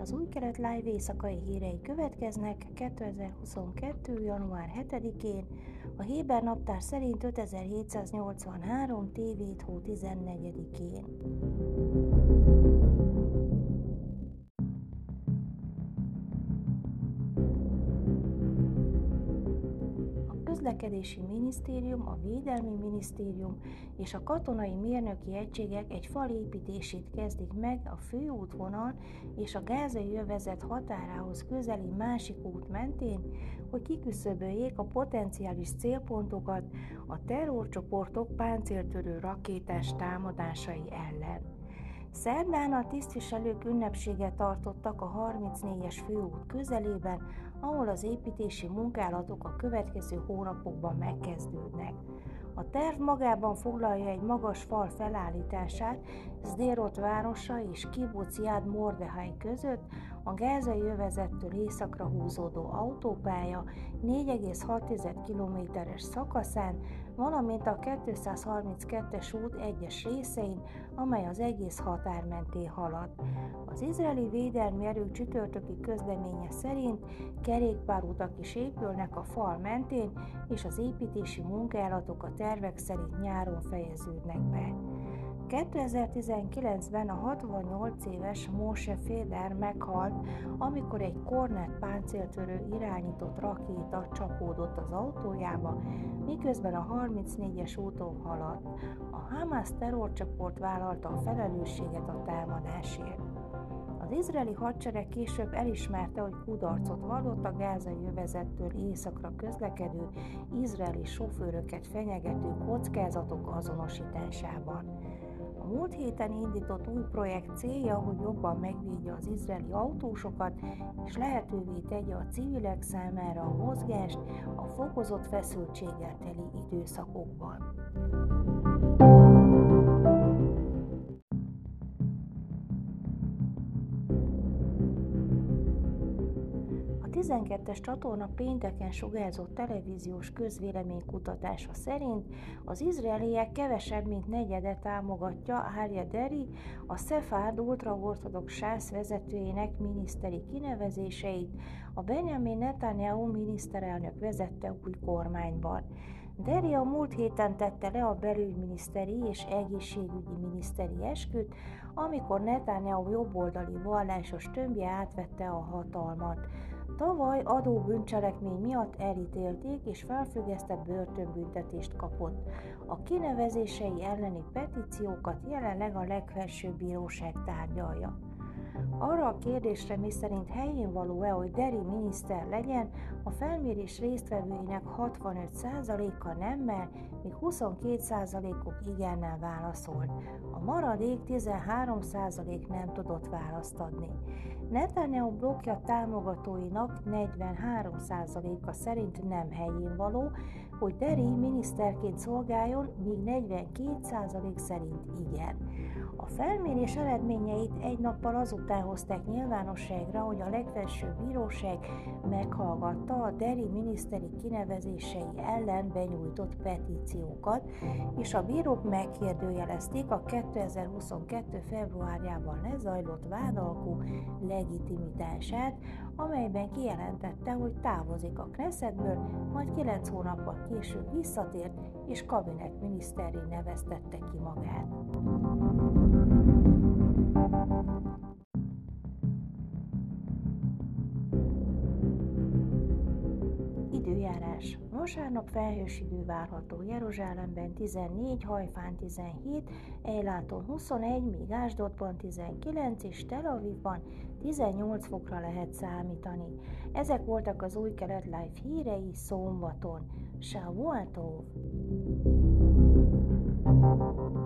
Az új kelet live éjszakai hírei következnek 2022. január 7-én, a Héber naptár szerint 5783. TV hó 14-én. Közlekedési minisztérium, a védelmi minisztérium és a katonai mérnöki egységek egy fal építését kezdik meg a főútvonal és a gázai övezet határához közeli másik út mentén, hogy kiküszöböljék a potenciális célpontokat a terrorcsoportok páncéltörő rakétás támadásai ellen. Szerdán a tisztviselők ünnepséget tartottak a 34-es főút közelében, ahol az építési munkálatok a következő hónapokban megkezdődnek. A terv magában foglalja egy magas fal felállítását Sderot városa és Kibuc Yad Mordehai között, a gázai övezettől északra húzódó autópálya 4,6 kilométeres szakaszán, valamint a 232-es út egyes részein, amely az egész határ mentén halad. Az izraeli védelmi erők csütörtöki közleménye szerint kerékpárutak is épülnek a fal mentén, és az építési munkálatok a tervek szerint nyáron fejeződnek be. 2019-ben a 68 éves Moshe Féder meghalt, amikor egy Kornet páncéltörő irányított rakéta csapódott az autójába, miközben a 34-es úton haladt. A Hamas terrorcsoport vállalta a felelősséget a támadásért. Az izraeli hadsereg később elismerte, hogy kudarcot vallott a gázai övezettől északra közlekedő izraeli sofőröket fenyegető kockázatok azonosításában múlt héten indított új projekt célja, hogy jobban megvédje az izraeli autósokat, és lehetővé tegye a civilek számára a mozgást a fokozott feszültséggel teli időszakokban. 12-es csatorna pénteken sugárzott televíziós közvéleménykutatása szerint az izraeliek kevesebb, mint negyedet támogatja Arya Deri, a Szefárd ultraortodox sász vezetőjének miniszteri kinevezéseit, a Benjamin Netanyahu miniszterelnök vezette új kormányban. Deri a múlt héten tette le a belügyminiszteri és egészségügyi miniszteri esküt, amikor Netanyahu jobboldali vallásos tömbje átvette a hatalmat. Tavaly adó bűncselekmény miatt elítélték és felfüggesztett börtönbüntetést kapott. A kinevezései elleni petíciókat jelenleg a legfelsőbb bíróság tárgyalja. Arra a kérdésre, mi szerint helyén való-e, hogy Deri miniszter legyen, a felmérés résztvevőinek 65%-a nemmel, míg 22%-uk igennel válaszolt. A maradék 13% nem tudott választ adni. Netanyahu blokja támogatóinak 43%-a szerint nem helyén való, hogy Deri miniszterként szolgáljon, míg 42% szerint igen. A felmérés eredményeit egy nappal azután hozták nyilvánosságra, hogy a legfelsőbb bíróság meghallgatta a Deri miniszteri kinevezései ellen benyújtott petíciókat, és a bírók megkérdőjelezték a 2022. februárjában lezajlott vádalkú legitimitását, amelyben kijelentette, hogy távozik a Knessetből, majd 9 hónappal később visszatért, és kabinetminiszterré neveztette ki magát. Időjárás. Vasárnap felhős idő várható Jeruzsálemben 14, Hajfán 17, Ejláton 21, míg Ásdodban 19 és Tel Avivban 18 fokra lehet számítani. Ezek voltak az új kelet live hírei szombaton. שבוע טוב. thank you